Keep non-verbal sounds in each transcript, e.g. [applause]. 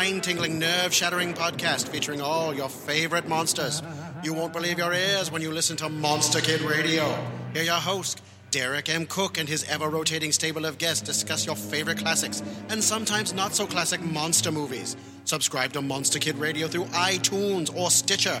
Spine tingling, nerve shattering podcast featuring all your favorite monsters. You won't believe your ears when you listen to Monster Kid Radio. Hear your host, Derek M. Cook, and his ever rotating stable of guests discuss your favorite classics and sometimes not so classic monster movies. Subscribe to Monster Kid Radio through iTunes or Stitcher,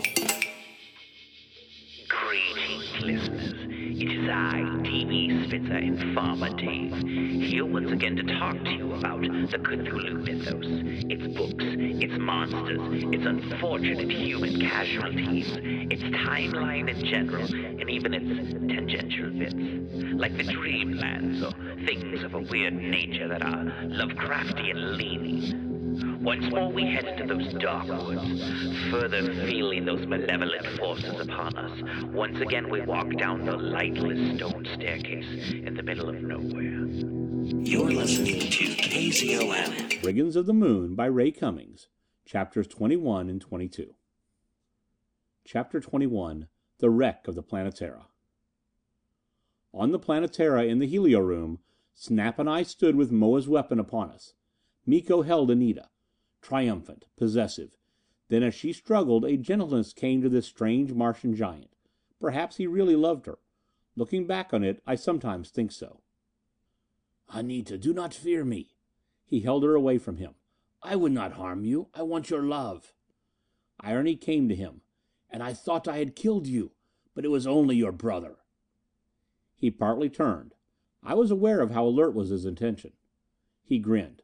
I, DB Spitzer, Informer Dave, here once again to talk to you about the Cthulhu mythos, its books, its monsters, its unfortunate human casualties, its timeline in general, and even its tangential bits, like the dreamlands or things of a weird nature that are Lovecraftian leaning. Once more we head into those dark woods, further feeling those malevolent forces upon us. Once again we walk down the lightless stone staircase in the middle of nowhere. You're listening to KZOM. Brigands of the Moon by Ray Cummings, chapters 21 and 22. Chapter 21 The Wreck of the Planetara. On the Planetara in the helio room, Snap and I stood with Moa's weapon upon us. Miko held Anita. Triumphant, possessive. Then as she struggled, a gentleness came to this strange Martian giant. Perhaps he really loved her. Looking back on it, I sometimes think so. Anita, do not fear me. He held her away from him. I would not harm you. I want your love. Irony came to him. And I thought I had killed you, but it was only your brother. He partly turned. I was aware of how alert was his intention. He grinned.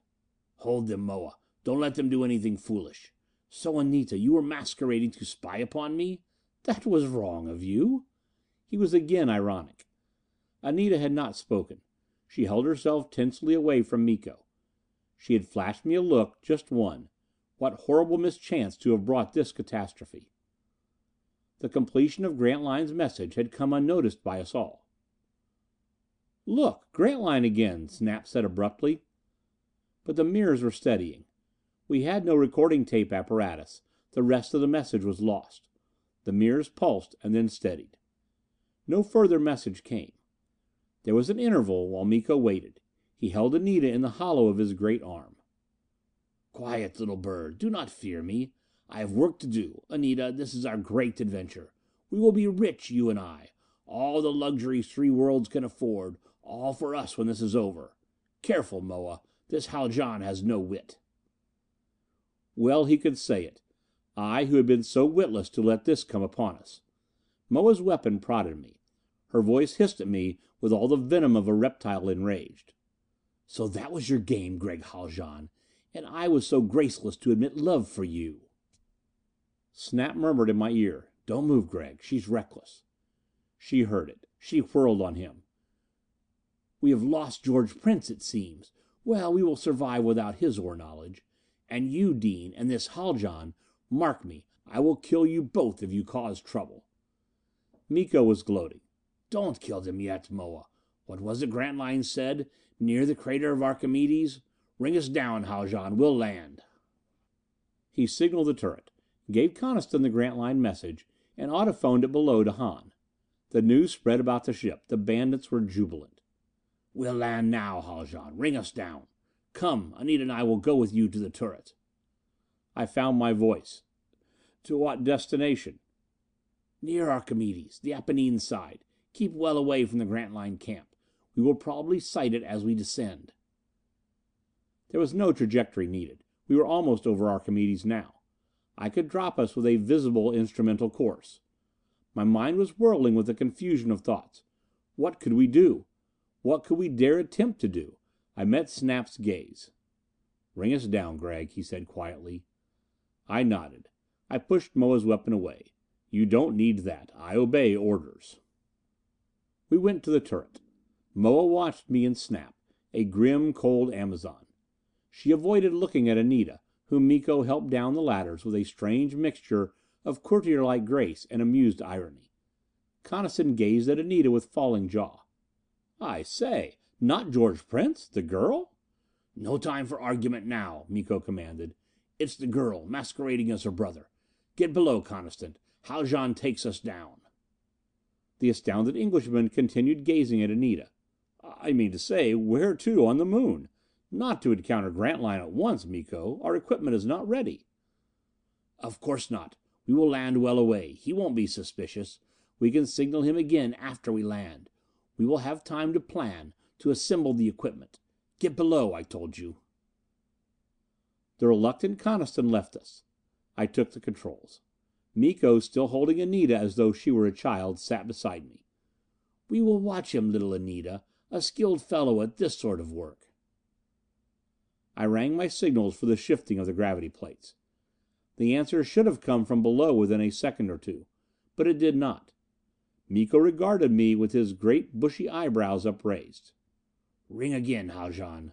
Hold them, Moa. Don't let them do anything foolish. So, Anita, you were masquerading to spy upon me? That was wrong of you. He was again ironic. Anita had not spoken. She held herself tensely away from Miko. She had flashed me a look, just one. What horrible mischance to have brought this catastrophe. The completion of Grantline's message had come unnoticed by us all. "Look! Grantline again!" Snap said abruptly. But the mirrors were steadying. We had no recording tape apparatus; the rest of the message was lost. The mirrors pulsed, and then steadied. No further message came. There was an interval while Miko waited. He held Anita in the hollow of his great arm. "Quiet, little bird. Do not fear me. I have work to do. Anita, this is our great adventure. We will be rich, you and I. All the luxuries three worlds can afford all for us when this is over. Careful, Moa. This Haljan has no wit." Well he could say it. I, who had been so witless to let this come upon us. Moa's weapon prodded me. Her voice hissed at me with all the venom of a reptile enraged. "So that was your game, Gregg Haljan. And I was so graceless to admit love for you." Snap murmured in my ear, "Don't move, Gregg. She's reckless." She heard it. She whirled on him. "We have lost George Prince, it seems. Well, we will survive without his ore knowledge. And you, Dean, and this Haljan mark me, I will kill you both if you cause trouble." Miko was gloating. "Don't kill them yet, Moa. What was it Grantline said? Near the crater of Archimedes? Ring us down, Haljan. We'll land." He signaled the turret, gave Coniston the Grantline message, and audiphoned it below to Hahn. The news spread about the ship. The bandits were jubilant. "We'll land now, Haljan. Ring us down. Come, Anita and I will go with you to the turret." I found my voice. "To what destination?" "Near Archimedes, the Apennine side. Keep well away from the Grantline camp. We will probably sight it as we descend." There was no trajectory needed. We were almost over Archimedes now. I could drop us with a visible instrumental course. My mind was whirling with a confusion of thoughts. What could we do? What could we dare attempt to do? I met Snap's gaze. "Ring us down, Gregg," he said quietly. I nodded. I pushed Moa's weapon away. "You don't need that. I obey orders." We went to the turret. Moa watched me and Snap, a grim, cold Amazon. She avoided looking at Anita, whom Miko helped down the ladders with a strange mixture of courtier like grace and amused irony. Coniston gazed at Anita with falling jaw. "I say, not George Prince? The girl?" "No time for argument now," Miko commanded. "It's the girl, masquerading as her brother. Get below, Coniston. Haljan takes us down." The astounded Englishman continued gazing at Anita. "I mean to say, where to on the Moon? Not to encounter Grantline at once, Miko. Our equipment is not ready." "Of course not. We will land well away. He won't be suspicious. We can signal him again after we land. We will have time to plan, to assemble the equipment. Get below, I told you." The reluctant Coniston left us. I took the controls. Miko, still holding Anita as though she were a child, sat beside me. "We will watch him, little Anita. A skilled fellow at this sort of work." I rang my signals for the shifting of the gravity plates. The answer should have come from below within a second or two. But it did not. Miko regarded me with his great bushy eyebrows upraised. "Ring again, Haljan."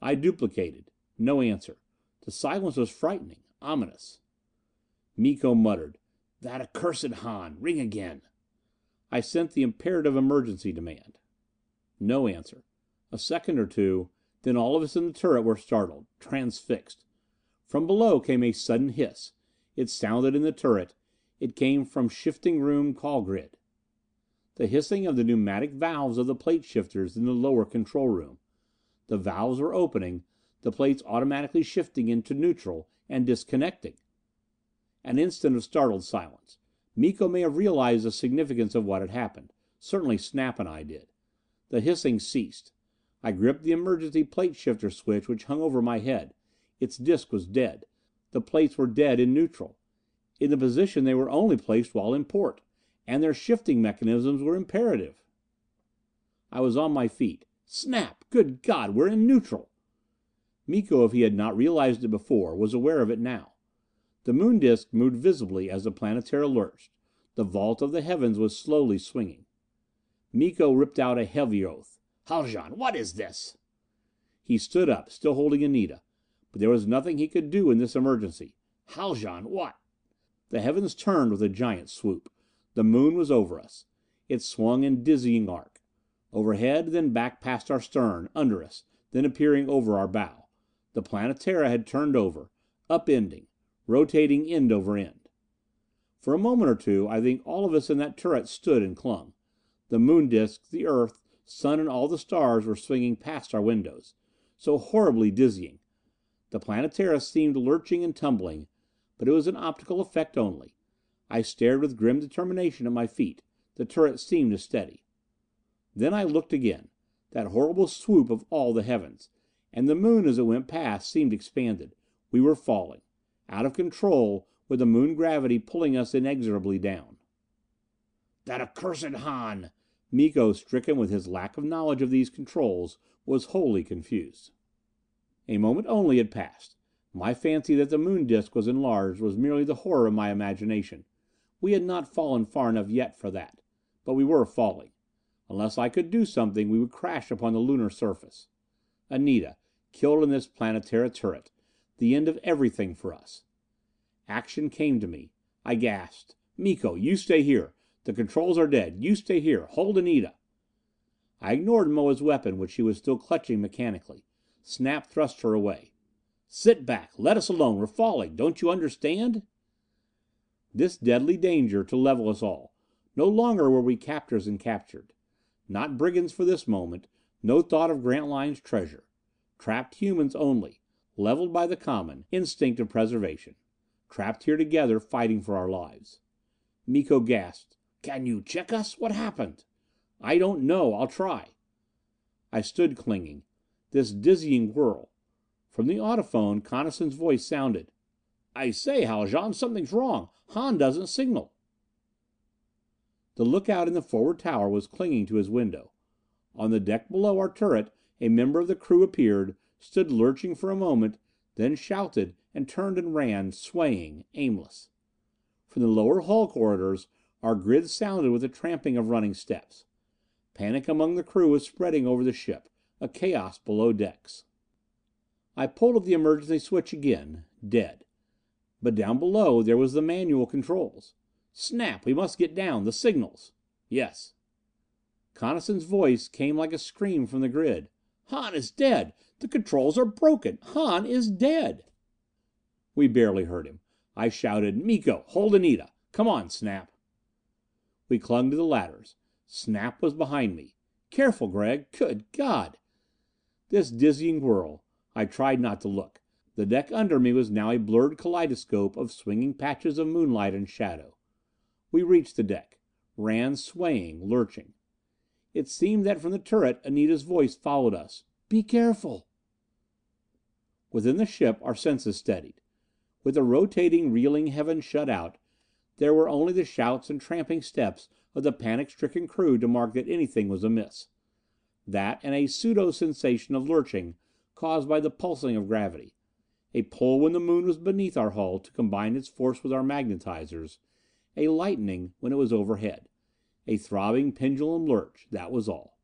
I duplicated. No answer. The silence was frightening, ominous. Miko muttered, "That accursed Hahn! Ring again." I sent the imperative emergency demand. No answer. A second or two then all of us in the turret were startled, transfixed. From below came a sudden hiss. It sounded in the turret. It came from shifting room call grid. The hissing of the pneumatic valves of the plate shifters in the lower control room. The valves were opening, the plates automatically shifting into neutral, and disconnecting. An instant of startled silence. Miko may have realized the significance of what had happened. Certainly Snap and I did. The hissing ceased. I gripped the emergency plate shifter switch which hung over my head. Its disc was dead. The plates were dead in neutral. In the position they were only placed while in port. And their shifting mechanisms were imperative. I was on my feet. Snap! Good God, we're in neutral! Miko, if he had not realized it before, was aware of it now. The Moon disc moved visibly as the Planetara lurched. The vault of the heavens was slowly swinging. Miko ripped out a heavy oath. "Haljan, what is this?" He stood up, still holding Anita. But there was nothing he could do in this emergency. "Haljan, what The heavens turned with a giant swoop. The Moon was over us. It swung in dizzying arc. Overhead, then back past our stern, under us, then appearing over our bow. The Planetara had turned over, Upending. rotating end over end. For a moment or two I think all of us in that turret stood and clung. The Moon disc, the Earth, Sun and all the stars were swinging past our windows. So horribly dizzying. The Planetara seemed lurching and tumbling, but it was an optical effect only. I stared with grim determination at my feet. The turret seemed to steady. Then I looked again. That horrible swoop of all the heavens! And the Moon as it went past seemed expanded. We were falling. Out of control, with the Moon gravity pulling us inexorably down. "That accursed Hahn!" Miko, stricken with his lack of knowledge of these controls, was wholly confused. A moment only had passed. My fancy that the Moon disc was enlarged was merely the horror of my imagination. We had not fallen far enough yet for that. But we were falling. Unless I could do something we would crash upon the Lunar surface. Anita, killed in this Planetara turret. The end of everything for us. Action came to me. I gasped, "Miko, you stay here. The controls are dead. You stay here. Hold Anita." I ignored Moa's weapon which she was still clutching mechanically. Snap thrust her away. "Sit back! Let us alone! We're falling! Don't you understand?" This deadly danger to level us all. No longer were we captors and captured. Not brigands for this moment. No thought of Grantline's treasure. Trapped humans only. Leveled by the common instinct of preservation. Trapped here together, fighting for our lives. Miko gasped, "Can you check us? What happened?" "I don't know. I'll try." I stood clinging. This dizzying whirl. From the audiphone Coniston's voice sounded. "I say, Haljan, something's wrong. Hahn doesn't signal." The lookout in the forward tower was clinging to his window. On the deck below our turret a member of the crew appeared, stood lurching for a moment, then shouted and turned and ran, swaying, aimless. From the lower hull corridors our grid sounded with the tramping of running steps. Panic among the crew was spreading over the ship a chaos below decks. I pulled at the emergency switch again. Dead. But down below there was the manual controls. "Snap, we must get down! The signals!" "Yes." Coniston's voice came like a scream from the grid. "Hahn is dead! The controls are broken! Hahn is dead!" We barely heard him. I shouted, "Miko, hold Anita! Come on, Snap!" We clung to the ladders. Snap was behind me. "Careful, Gregg! Good God!" This dizzying whirl I tried not to look. The deck under me was now a blurred kaleidoscope of swinging patches of moonlight and shadow. We reached the deck. Ran, swaying, lurching. It seemed that from the turret Anita's voice followed us. "Be careful!" Within the ship our senses steadied. With the rotating, reeling heaven shut out, there were only the shouts and tramping steps of the panic stricken crew to mark that anything was amiss. That and a pseudo sensation of lurching, caused by the pulsing of gravity. A pull when the Moon was beneath our hull to combine its force with our magnetizers. A lightening when it was overhead. A throbbing pendulum lurch that was all.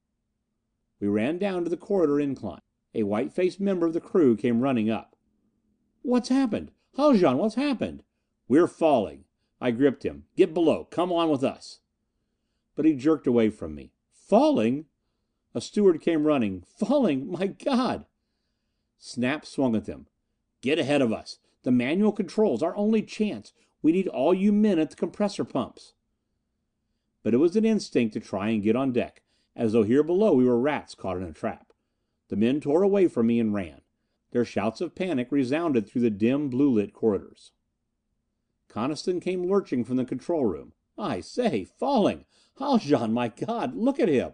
We ran down to the corridor incline. A white faced member of the crew came running up. "What's happened? Haljan, what's happened?" "We're falling." I gripped him. "Get below. Come on with us." But he jerked away from me. "Falling?" A steward came running. "Falling? My God!" Snap swung at them. "Get ahead of us! The manual controls our only chance! We need all you men at the compressor pumps!" But it was an instinct to try and get on deck, as though here below we were rats caught in a trap. The men tore away from me and ran. Their shouts of panic resounded through the dim, blue lit corridors. Coniston came lurching from the control room. "I say falling! Haljan, my God, look at him!"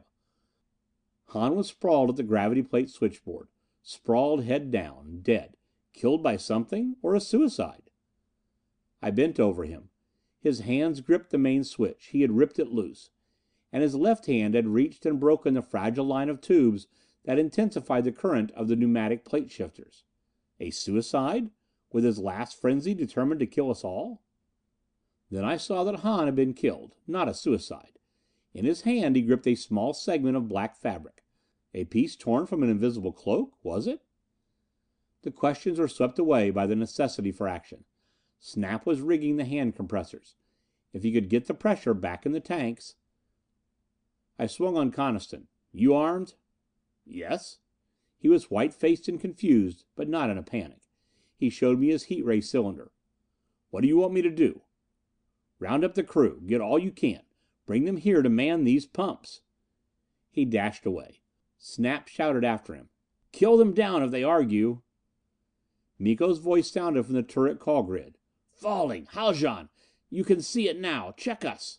Hahn was sprawled at the gravity plate switchboard. Sprawled head down. Dead. Killed by something? Or a suicide? I bent over him. His hands gripped the main switch. He had ripped it loose. And his left hand had reached and broken the fragile line of tubes that intensified the current of the pneumatic plate shifters. A suicide? With his last frenzy determined to kill us all? Then I saw that Hahn had been killed. Not a suicide. In his hand he gripped a small segment of black fabric. A piece torn from an invisible cloak, was it? The questions were swept away by the necessity for action. Snap was rigging the hand compressors. If he could get the pressure back in the tanks I swung on Coniston. "You armed?" "Yes." He was white faced and confused, but not in a panic. He showed me his heat ray cylinder. "What do you want me to do?" "Round up the crew. Get all you can. Bring them here to man these pumps." He dashed away. Snap shouted after him, "Kill them down if they argue." Miko's voice sounded from the turret call grid. "Falling! Haljan you can see it now! Check us!"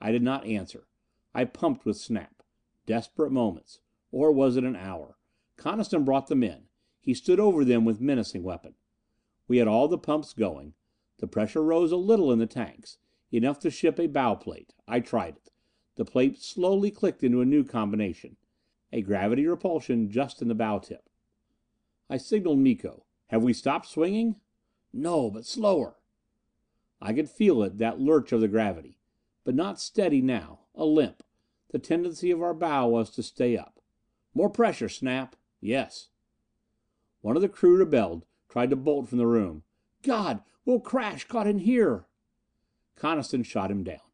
I did not answer. I pumped with Snap. Desperate moments. Or was it an hour? Coniston brought them in. He stood over them with menacing weapon. We had all the pumps going. The pressure rose a little in the tanks. Enough to ship a bow plate. I tried it. The plate slowly clicked into a new combination. A gravity repulsion just in the bow tip. I signaled Miko. "Have we stopped swinging?" "No, but slower." I could feel it, that lurch of the gravity. But not steady now. A limp. The tendency of our bow was to stay up. "More pressure, Snap." "Yes." One of the crew rebelled, tried to bolt from the room. "God, we'll crash caught in here!" Coniston shot him down.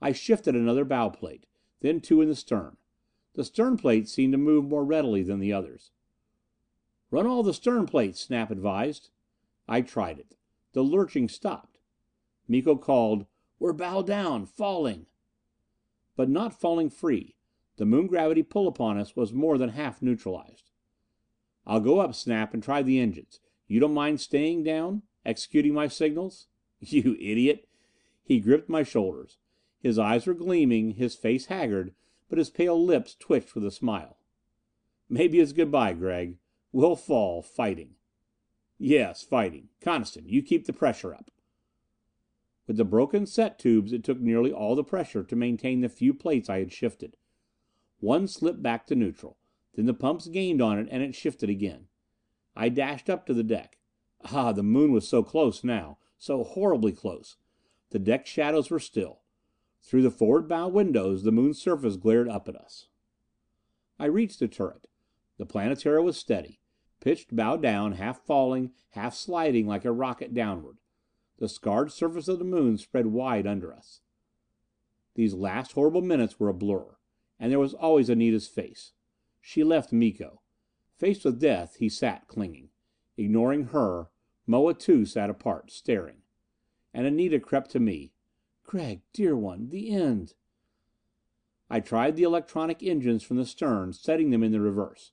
I shifted another bow plate, then two in the stern. The stern plates seemed to move more readily than the others. "Run all the stern plates," Snap advised. I tried it. The lurching stopped. Miko called, "We're bow down falling." But not falling free. The Moon gravity pull upon us was more than half neutralized. "I'll go up, Snap, and try the engines. You don't mind staying down? Executing my signals?" [laughs] "You idiot!" He gripped my shoulders. His eyes were gleaming, his face haggard, but his pale lips twitched with a smile. "Maybe it's good by, Gregg. We'll fall fighting." "Yes, fighting. Coniston, you keep the pressure up." With the broken set tubes it took nearly all the pressure to maintain the few plates I had shifted. One slipped back to neutral. Then the pumps gained on it and it shifted again. I dashed up to the deck. Ah, the Moon was so close now. So horribly close. The deck shadows were still. Through the forward bow windows the Moon's surface glared up at us. I reached the turret. The Planetara was steady. Pitched bow down, half falling, half sliding like a rocket downward. The scarred surface of the Moon spread wide under us. These last horrible minutes were a blur. And there was always Anita's face. She left Miko. Faced with death, he sat clinging. Ignoring her, Moa too sat apart, staring. And Anita crept to me. "Gregg, dear one the end." I tried the electronic engines from the stern, setting them in the reverse.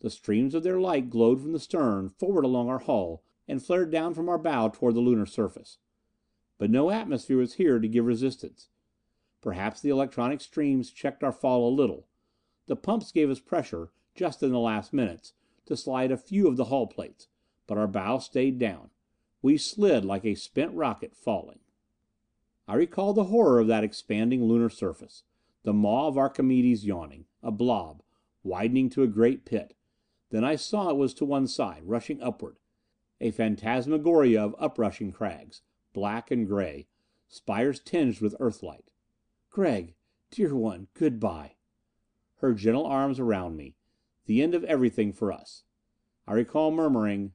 The streams of their light glowed from the stern, forward along our hull, and flared down from our bow toward the Lunar surface. But no atmosphere was here to give resistance. Perhaps the electronic streams checked our fall a little. The pumps gave us pressure, just in the last minutes, to slide a few of the hull plates, but our bow stayed down. We slid like a spent rocket falling. I recalled the horror of that expanding Lunar surface. The maw of Archimedes yawning. A blob, widening to a great pit. Then I saw it was to one side, rushing upward. A phantasmagoria of uprushing crags. Black and gray. Spires tinged with Earthlight. "Gregg, dear one, good by." Her gentle arms around me. The end of everything for us. I recall murmuring,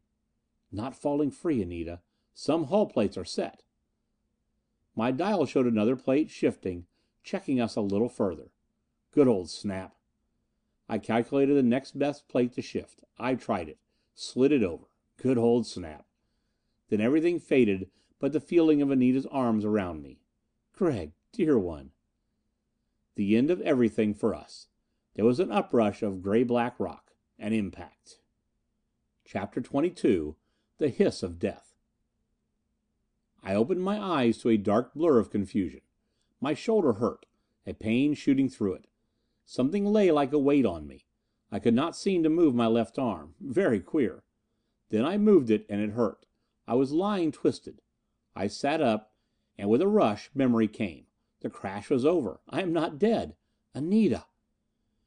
"Not falling free, Anita. Some hull plates are set." My dial showed another plate shifting, checking us a little further. Good old Snap. I calculated the next best plate to shift. I tried it. Slid it over. Good old Snap. Then everything faded but the feeling of Anita's arms around me. "Gregg, dear one." The end of everything for us. There was an uprush of gray black rock. An impact. CHAPTER 22 The Hiss of Death I opened my eyes to a dark blur of confusion. My shoulder hurt, a pain shooting through it. Something lay like a weight on me. I could not seem to move my left arm. Very queer. Then I moved it, and it hurt. I was lying twisted. I sat up, and with a rush, memory came. The crash was over. I am not dead. Anita!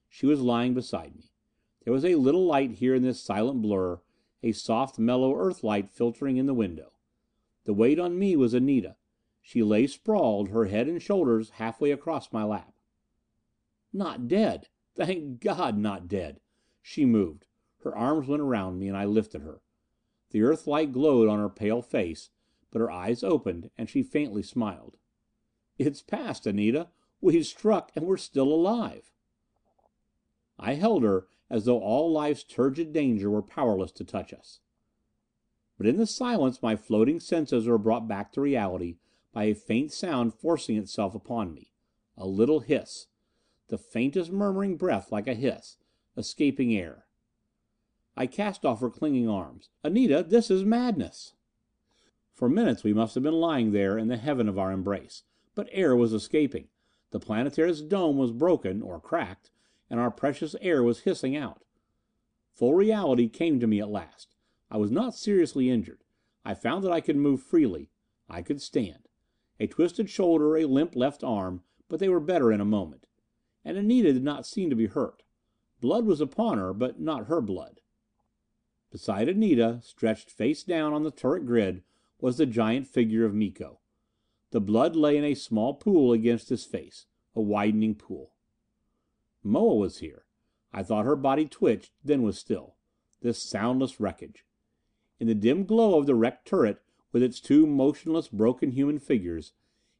She was lying beside me. There was a little light here in this silent blur, a soft mellow Earth light filtering in the window. The weight on me was Anita. She lay sprawled, her head and shoulders halfway across my lap. Not dead! Thank God, not dead! She moved. Her arms went around me, and I lifted her. The Earthlight glowed on her pale face, but her eyes opened, and she faintly smiled. "It's past, Anita. We've struck, and we're still alive." I held her as though all life's turgid danger were powerless to touch us. But in the silence my floating senses were brought back to reality by a faint sound forcing itself upon me. A little hiss. The faintest murmuring breath like a hiss. Escaping air. I cast off her clinging arms. "Anita, this is madness!" For minutes we must have been lying there in the heaven of our embrace. But air was escaping. The Planetara's dome was broken, or cracked, and our precious air was hissing out. Full reality came to me at last. I was not seriously injured. I found that I could move freely. I could stand. A twisted shoulder, a limp left arm, but they were better in a moment. And Anita did not seem to be hurt. Blood was upon her, but not her blood. Beside Anita, stretched face down on the turret grid, was the giant figure of Miko. The blood lay in a small pool against his face. A widening pool. Moa was here. I thought her body twitched, then was still. This soundless wreckage. In the dim glow of the wrecked turret, with its two motionless, broken human figures,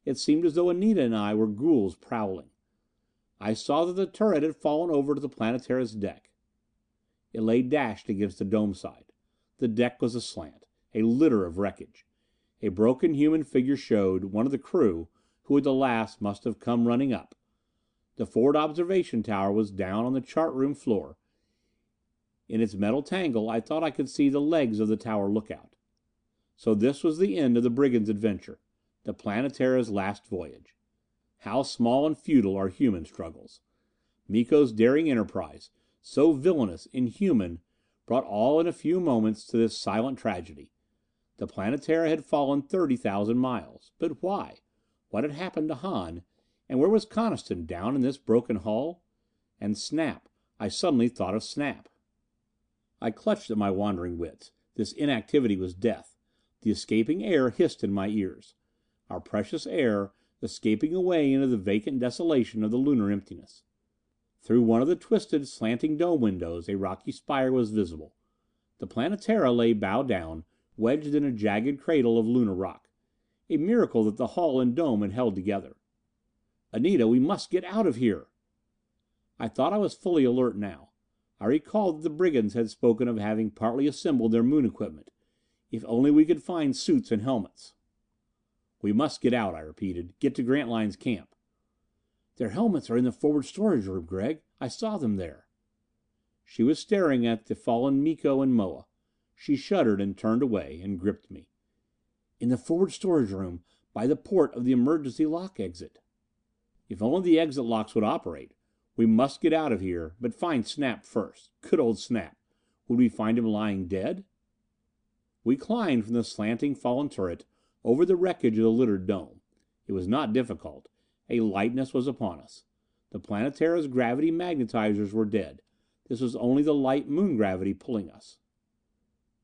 it seemed as though Anita and I were ghouls prowling. I saw that the turret had fallen over to the Planetara's deck. It lay dashed against the dome side. The deck was aslant. A litter of wreckage. A broken human figure showed, one of the crew, who at the last must have come running up. The forward observation tower was down on the chart room floor. In its metal tangle I thought I could see the legs of the tower lookout. So this was the end of the brigands' adventure. The Planetara's last voyage. How small and futile are human struggles. Miko's daring enterprise, so villainous, inhuman, brought all in a few moments to this silent tragedy. The Planetara had fallen thirty thousand miles. But why? What had happened to Hahn? And where was Coniston, down in this broken hull? And Snap I suddenly thought of Snap. I clutched at my wandering wits. This inactivity was death. The escaping air hissed in my ears. Our precious air, escaping away into the vacant desolation of the Lunar emptiness. Through one of the twisted, slanting dome windows a rocky spire was visible. The Planetara lay bow down, wedged in a jagged cradle of Lunar rock. A miracle that the hull and dome had held together. "Anita, we must get out of here!" I thought I was fully alert now. I recalled that the brigands had spoken of having partly assembled their Moon equipment. If only we could find suits and helmets. "We must get out," I repeated. "Get to Grantline's camp." "Their helmets are in the forward storage room, Gregg. I saw them there." She was staring at the fallen Miko and Moa. She shuddered and turned away, and gripped me. "In the forward storage room, by the port of the emergency lock exit." If only the exit locks would operate! We must get out of here, but find Snap first. Good old Snap! Would we find him lying dead? We climbed from the slanting fallen turret, over the wreckage of the littered dome. It was not difficult. A lightness was upon us. The Planetara's gravity magnetizers were dead. This was only the light Moon gravity pulling us.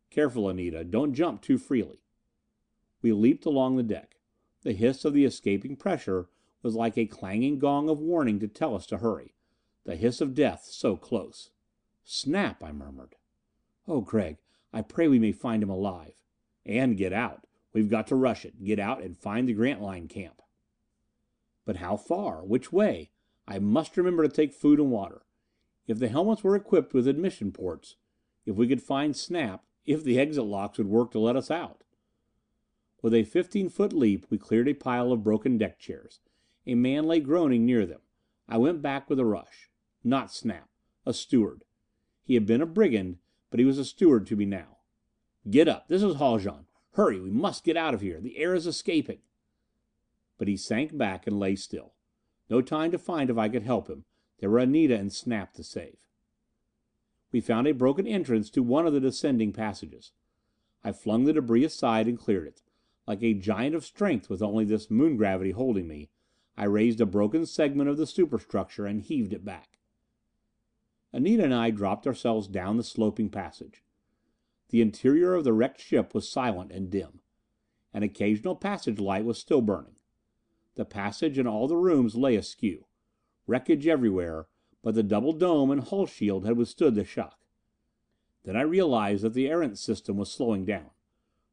Careful, Anita. Don't jump too freely. We leaped along the deck. The hiss of the escaping pressure was like a clanging gong of warning to tell us to hurry. The hiss of death so close. "Snap!" I murmured. "Oh, Gregg, I pray we may find him alive." "And get out. We've got to rush it. Get out and find the Grantline camp." But how far? Which way? I must remember to take food and water. If the helmets were equipped with admission ports if we could find Snap if the exit locks would work to let us out! With a fifteen foot leap we cleared a pile of broken deck chairs. A man lay groaning near them. I went back with a rush. Not Snap. A steward. He had been a brigand, but he was a steward to me now. "Get up! This is Haljan. Hurry, we must get out of here. The air is escaping." But he sank back and lay still. No time to find if I could help him. There were Anita and Snap to save. We found a broken entrance to one of the descending passages. I flung the debris aside and cleared it. Like a giant of strength with only this Moon gravity holding me, I raised a broken segment of the superstructure and heaved it back. Anita and I dropped ourselves down the sloping passage. The interior of the wrecked ship was silent and dim. An occasional passage light was still burning. The passage and all the rooms lay askew. Wreckage everywhere, but the double dome and hull shield had withstood the shock. Then I realized that the Erentz system was slowing down.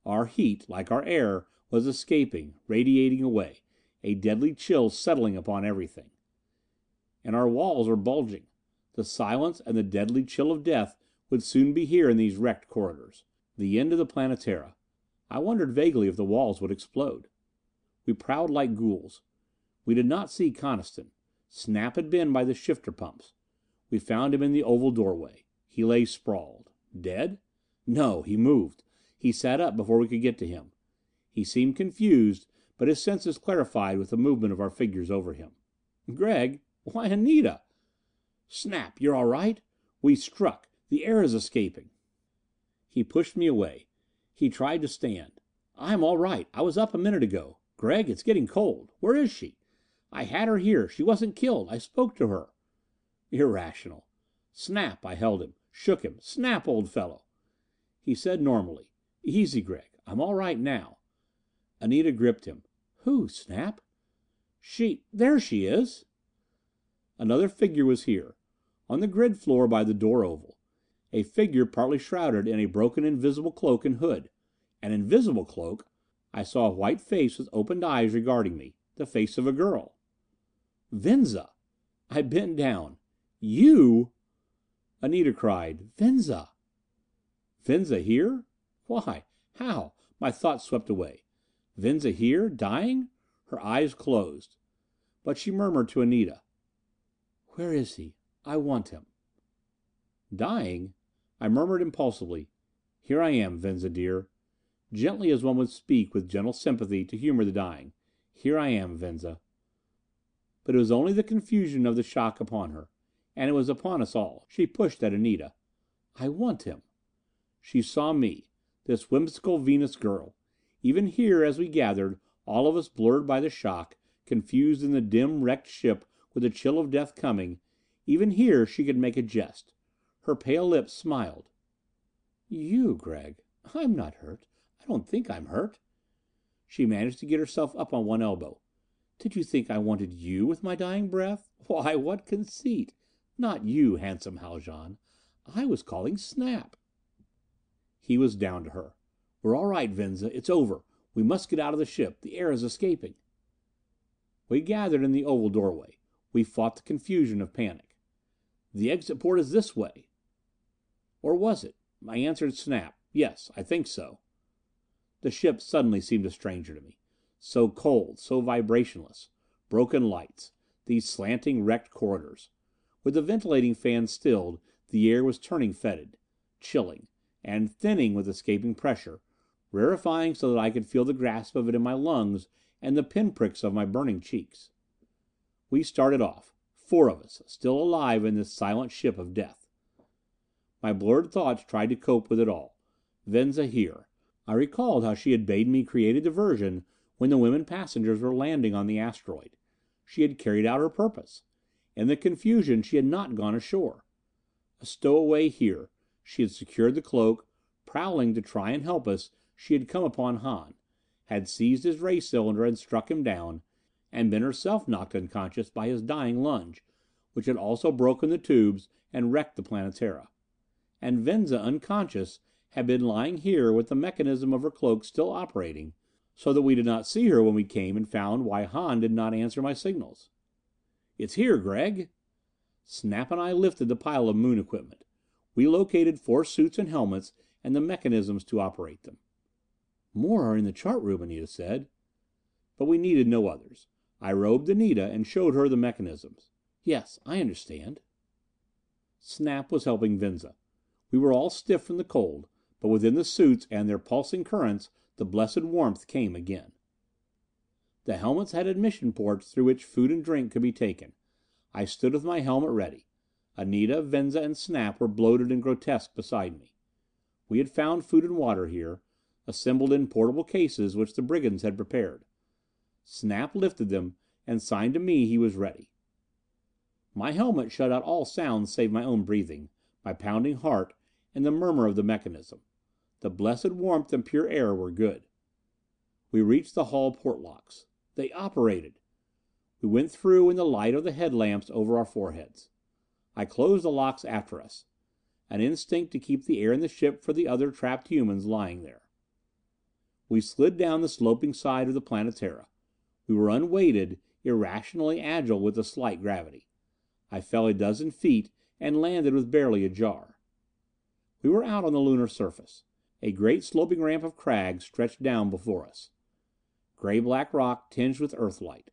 Our heat, like our air, was escaping, radiating away, a deadly chill settling upon everything. And our walls were bulging. The silence and the deadly chill of death would soon be here in these wrecked corridors. The end of the Planetara. I wondered vaguely if the walls would explode. We prowled like ghouls. We did not see Coniston. Snap had been by the shifter pumps. We found him in the oval doorway. He lay sprawled. Dead? No, he moved. He sat up before we could get to him. He seemed confused, but his senses clarified with the movement of our figures over him. "Gregg why, Anita!" "Snap, you're all right? We struck the air is escaping." He pushed me away. He tried to stand. "I'm all right. I was up a minute ago. Gregg, it's getting cold. Where is she? I had her here. She wasn't killed. I spoke to her." Irrational. "Snap!" I held him. Shook him. "Snap, old fellow!" He said normally, "Easy, Gregg. I'm all right now." Anita gripped him. "Who, Snap?" "She there she is!" Another figure was here. On the grid floor by the door oval. A figure partly shrouded in a broken invisible cloak and hood. An invisible cloak! I saw a white face with opened eyes regarding me. The face of a girl. "Venza!" I bent down. "You!" Anita cried, "Venza!" Venza here? Why? How? My thoughts swept away. Venza here dying? Her eyes closed. But she murmured to Anita, "Where is he? I want him." Dying? I murmured impulsively, "Here I am, Venza dear." Gently as one would speak with gentle sympathy to humor the dying. "Here I am, Venza." But it was only the confusion of the shock upon her. And it was upon us all. She pushed at Anita. "I want him." She saw me. This whimsical Venus girl. Even here, as we gathered, all of us blurred by the shock, confused in the dim wrecked ship with the chill of death coming, even here she could make a jest. Her pale lips smiled. "You, Gregg. I'm not hurt. I don't think I'm hurt." She managed to get herself up on one elbow. "Did you think I wanted you with my dying breath? Why, what conceit! Not you, handsome Haljan. I was calling Snap." He was down to her. "We're all right, Venza. It's over. We must get out of the ship. The air is escaping." We gathered in the oval doorway. We fought the confusion of panic. "The exit port is this way." Or was it? I answered Snap, "Yes, I think so." The ship suddenly seemed a stranger to me. So cold, so vibrationless. Broken lights. These slanting, wrecked corridors. With the ventilating fans stilled, the air was turning fetid. Chilling. And thinning with escaping pressure, rarefying so that I could feel the grasp of it in my lungs and the pinpricks of my burning cheeks. We started off. Four of us, still alive in this silent ship of death. My blurred thoughts tried to cope with it all. Venza here. I recalled how she had bade me create a diversion when the women passengers were landing on the asteroid. She had carried out her purpose. In the confusion she had not gone ashore. A stowaway here. She had secured the cloak. Prowling to try and help us, she had come upon Hahn. Had seized his ray cylinder and struck him down, and been herself knocked unconscious by his dying lunge, which had also broken the tubes and wrecked the Planetara. And Venza, unconscious, had been lying here with the mechanism of her cloak still operating, so that we did not see her when we came and found why Hahn did not answer my signals. "It's here, Gregg." Snap and I lifted the pile of Moon equipment. We located four suits and helmets and the mechanisms to operate them. "More are in the chart room," Anita said. But we needed no others. I robed Anita and showed her the mechanisms. "Yes, I understand." Snap was helping Venza. We were all stiff from the cold, but within the suits and their pulsing currents the blessed warmth came again. The helmets had admission ports through which food and drink could be taken. I stood with my helmet ready. Anita, Venza and Snap were bloated and grotesque beside me. We had found food and water here, assembled in portable cases which the brigands had prepared. Snap lifted them and signed to me he was ready. My helmet shut out all sounds save my own breathing, my pounding heart, and the murmur of the mechanism. The blessed warmth and pure air were good. We reached the hull port locks. They operated! We went through in the light of the headlamps over our foreheads. I closed the locks after us. An instinct to keep the air in the ship for the other trapped humans lying there. We slid down the sloping side of the Planetara. We were unweighted, irrationally agile with the slight gravity. I fell a dozen feet, and landed with barely a jar. We were out on the Lunar surface. A great sloping ramp of crag stretched down before us. Gray black rock tinged with Earthlight.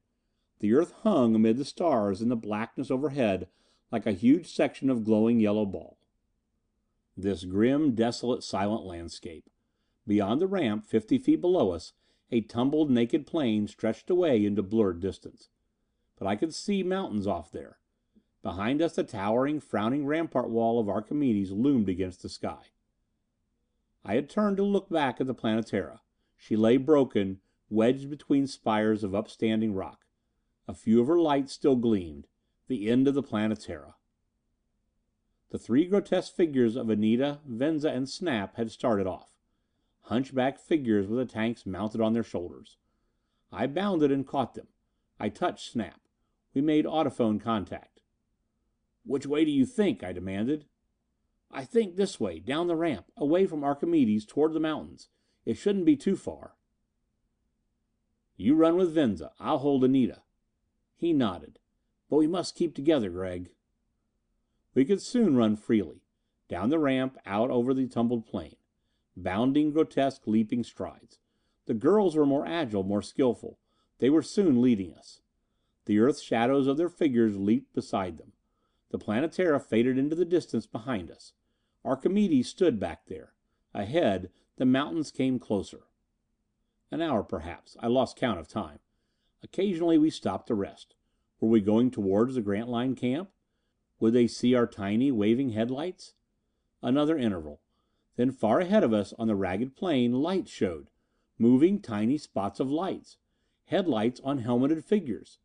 The Earth hung amid the stars in the blackness overhead like a huge section of glowing yellow ball. This grim, desolate, silent landscape. Beyond the ramp, fifty feet below us, a tumbled, naked plain stretched away into blurred distance. But I could see mountains off there. Behind us the towering, frowning rampart wall of Archimedes loomed against the sky. I had turned to look back at the Planetara. She lay broken, wedged between spires of upstanding rock. A few of her lights still gleamed. The end of the Planetara. The three grotesque figures of Anita, Venza and Snap had started off. Hunchbacked figures with the tanks mounted on their shoulders. I bounded and caught them. I touched Snap. We made audiphone contact. "Which way do you think?" I demanded. "I think this way, down the ramp, away from Archimedes, toward the mountains. It shouldn't be too far." "You run with Venza. I'll hold Anita." He nodded. "But we must keep together, Gregg." We could soon run freely. Down the ramp, out over the tumbled plain. Bounding, grotesque, leaping strides. The girls were more agile, more skillful. They were soon leading us. The Earth shadows of their figures leaped beside them. The Planetara faded into the distance behind us. Archimedes stood back there. Ahead, the mountains came closer. An hour perhaps. I lost count of time. Occasionally we stopped to rest. Were we going towards the Grantline camp? Would they see our tiny, waving headlights? Another interval. Then far ahead of us on the ragged plain, lights showed. Moving, tiny spots of lights. Headlights on helmeted figures.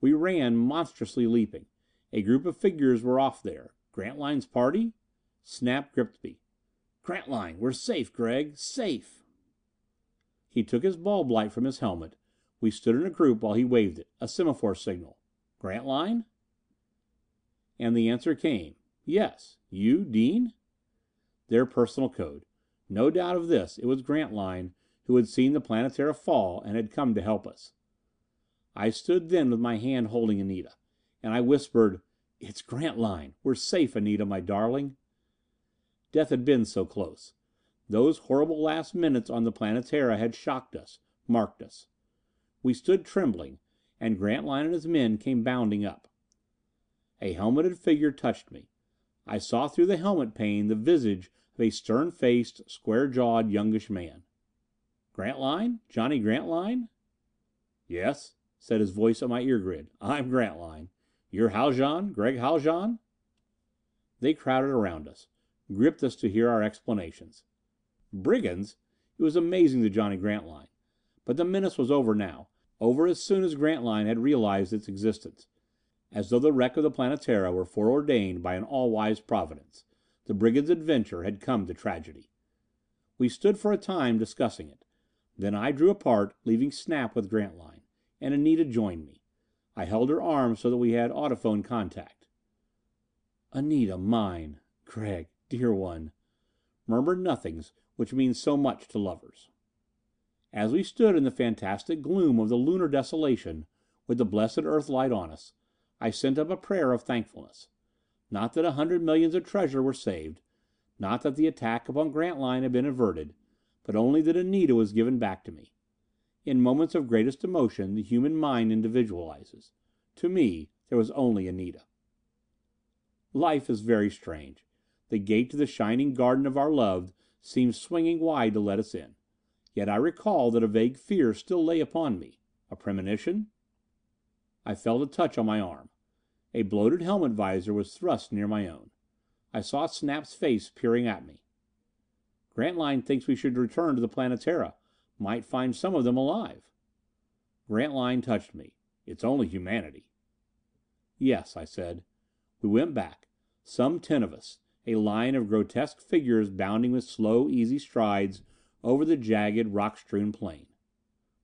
We ran, monstrously leaping. A group of figures were off there. Grantline's party? Snap gripped me. "Grantline, we're safe, Gregg. Safe!" He took his bulb light from his helmet. We stood in a group while he waved it a semaphore signal. "Grantline?" And the answer came. "Yes. You, Dean?" Their personal code. No doubt of this, it was Grantline, who had seen the Planetara fall and had come to help us. I stood then with my hand holding Anita. And I whispered, "It's Grantline. We're safe, Anita, my darling." Death had been so close. Those horrible last minutes on the Planetara had shocked us, marked us. We stood trembling, and Grantline and his men came bounding up. A helmeted figure touched me. I saw through the helmet pane the visage a stern faced, square jawed youngish man. "Grantline? Johnny Grantline?" "Yes," said his voice at my ear grid. "I'm Grantline. You're Haljan? Gregg Haljan?" They crowded around us. Gripped us to hear our explanations. Brigands! It was amazing to Johnny Grantline. But the menace was over now. Over as soon as Grantline had realized its existence. As though the wreck of the Planetara were foreordained by an all wise Providence, the brigands' adventure had come to tragedy. We stood for a time discussing it. Then I drew apart, leaving Snap with Grantline. And Anita joined me. I held her arm so that we had audiphone contact. "Anita, mine Gregg, dear one," murmured nothings which mean so much to lovers. As we stood in the fantastic gloom of the Lunar desolation, with the blessed Earthlight on us, I sent up a prayer of thankfulness. Not that a hundred millions of treasure were saved, not that the attack upon Grantline had been averted, but only that Anita was given back to me. In moments of greatest emotion the human mind individualizes. To me there was only Anita. Life is very strange. The gate to the shining garden of our loved seemed swinging wide to let us in. Yet I recall that a vague fear still lay upon me. A premonition? I felt a touch on my arm. A bloated helmet visor was thrust near my own. I saw Snap's face peering at me. "Grantline thinks we should return to the Planetara. Might find some of them alive." Grantline touched me. "It's only humanity." "Yes," I said. We went back. Some ten of us. A line of grotesque figures bounding with slow, easy strides over the jagged, rock strewn plain.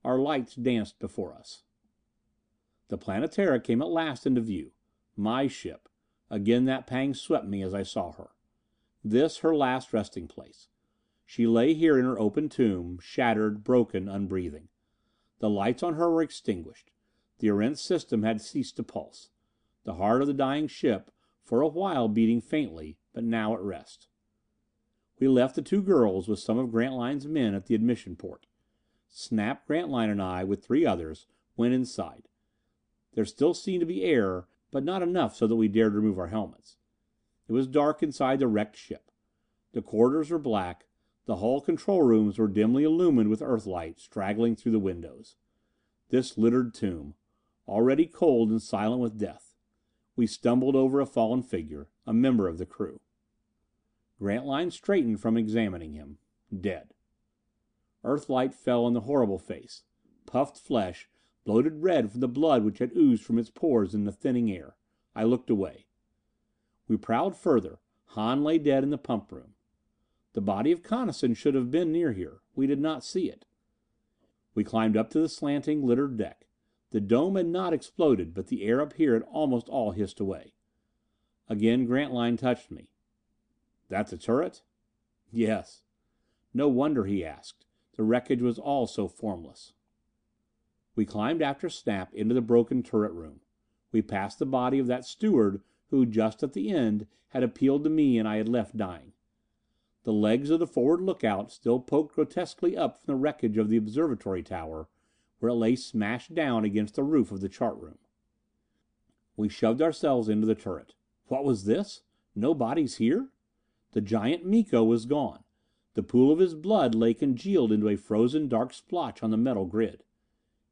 Our lights danced before us. The Planetara came at last into view. My ship. Again that pang swept me as I saw her. This her last resting place. She lay here in her open tomb, shattered, broken, unbreathing. The lights on her were extinguished. The Erentz system had ceased to pulse. The heart of the dying ship, for a while beating faintly, but now at rest. We left the two girls with some of Grantline's men at the admission port. Snap, Grantline and I, with three others, went inside. There still seemed to be air, but not enough so that we dared remove our helmets. It was dark inside the wrecked ship. The corridors were black, the hull control rooms were dimly illumined with Earthlight straggling through the windows. This littered tomb, already cold and silent with death. We stumbled over a fallen figure, a member of the crew. Grantline straightened from examining him. Dead. Earthlight fell on the horrible face. Puffed flesh, bloated red from the blood which had oozed from its pores in the thinning air. I looked away. We prowled further. Hahn lay dead in the pump room. The body of Coniston should have been near here. We did not see it. We climbed up to the slanting, littered deck. The dome had not exploded, but the air up here had almost all hissed away. Again Grantline touched me. "That the turret?" "Yes." No wonder he asked. The wreckage was all so formless. We climbed after Snap into the broken turret room. We passed the body of that steward who just at the end had appealed to me and I had left dying. The legs of the forward lookout still poked grotesquely up from the wreckage of the observatory tower, where it lay smashed down against the roof of the chart room. We shoved ourselves into the turret. What was this? No bodies here? The giant Miko was gone. The pool of his blood lay congealed into a frozen dark splotch on the metal grid.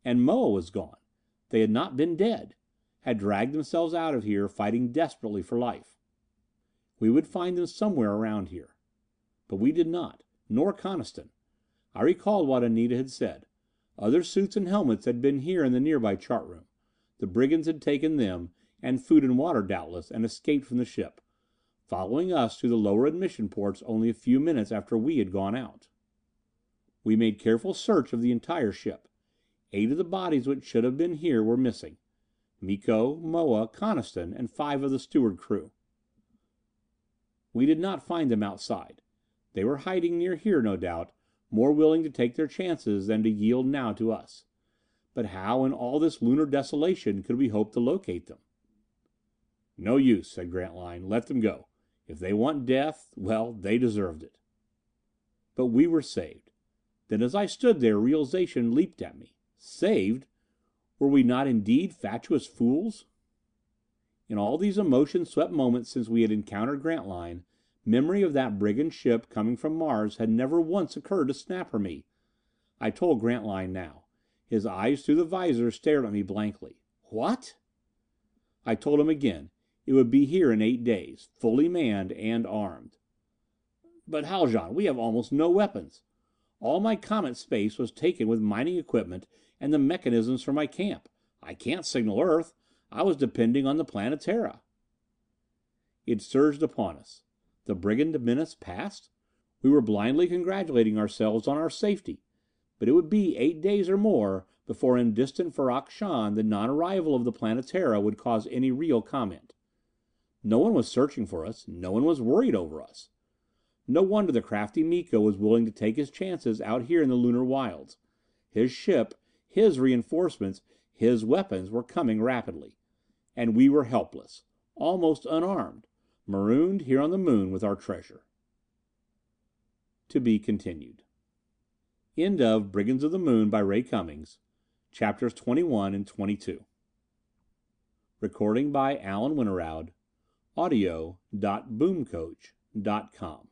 And Moa was gone. They had not been dead. Had dragged themselves out of here, fighting desperately for life. We would find them somewhere around here. But we did not. Nor Coniston. I recalled what Anita had said. Other suits and helmets had been here in the nearby chart room. The brigands had taken them, and food and water doubtless, and escaped from the ship, following us through the lower admission ports only a few minutes after we had gone out. We made careful search of the entire ship. Eight of the bodies which should have been here were missing. Miko, Moa, Coniston, and five of the steward crew. We did not find them outside. They were hiding near here, no doubt, more willing to take their chances than to yield now to us. But how in all this Lunar desolation could we hope to locate them? "No use," said Grantline. "Let them go. If they want death well, they deserved it." But we were saved. Then as I stood there realization leaped at me. Saved? Were we not indeed fatuous fools? In all these emotion swept moments since we had encountered Grantline, memory of that brigand ship coming from Mars had never once occurred to Snap or me. I told Grantline now. His eyes through the visor stared at me blankly. "What?" I told him again. It would be here in eight days, fully manned and armed. "But Haljan, we have almost no weapons. All my Comet space was taken with mining equipment and the mechanisms for my camp. I can't signal Earth. I was depending on the Planetara." It surged upon us. The brigand menace past? We were blindly congratulating ourselves on our safety. But it would be eight days or more before in distant Ferrok Shahn the non arrival of the Planetara would cause any real comment. No one was searching for us, no one was worried over us. No wonder the crafty Miko was willing to take his chances out here in the Lunar wilds. His ship, his reinforcements, his weapons were coming rapidly. And we were helpless, almost unarmed, marooned here on the Moon with our treasure. To be continued. End of Brigands of the Moon by Ray Cummings, chapters 21 and 22. Recording by Alan Winterowd, audio.boomcoach.com.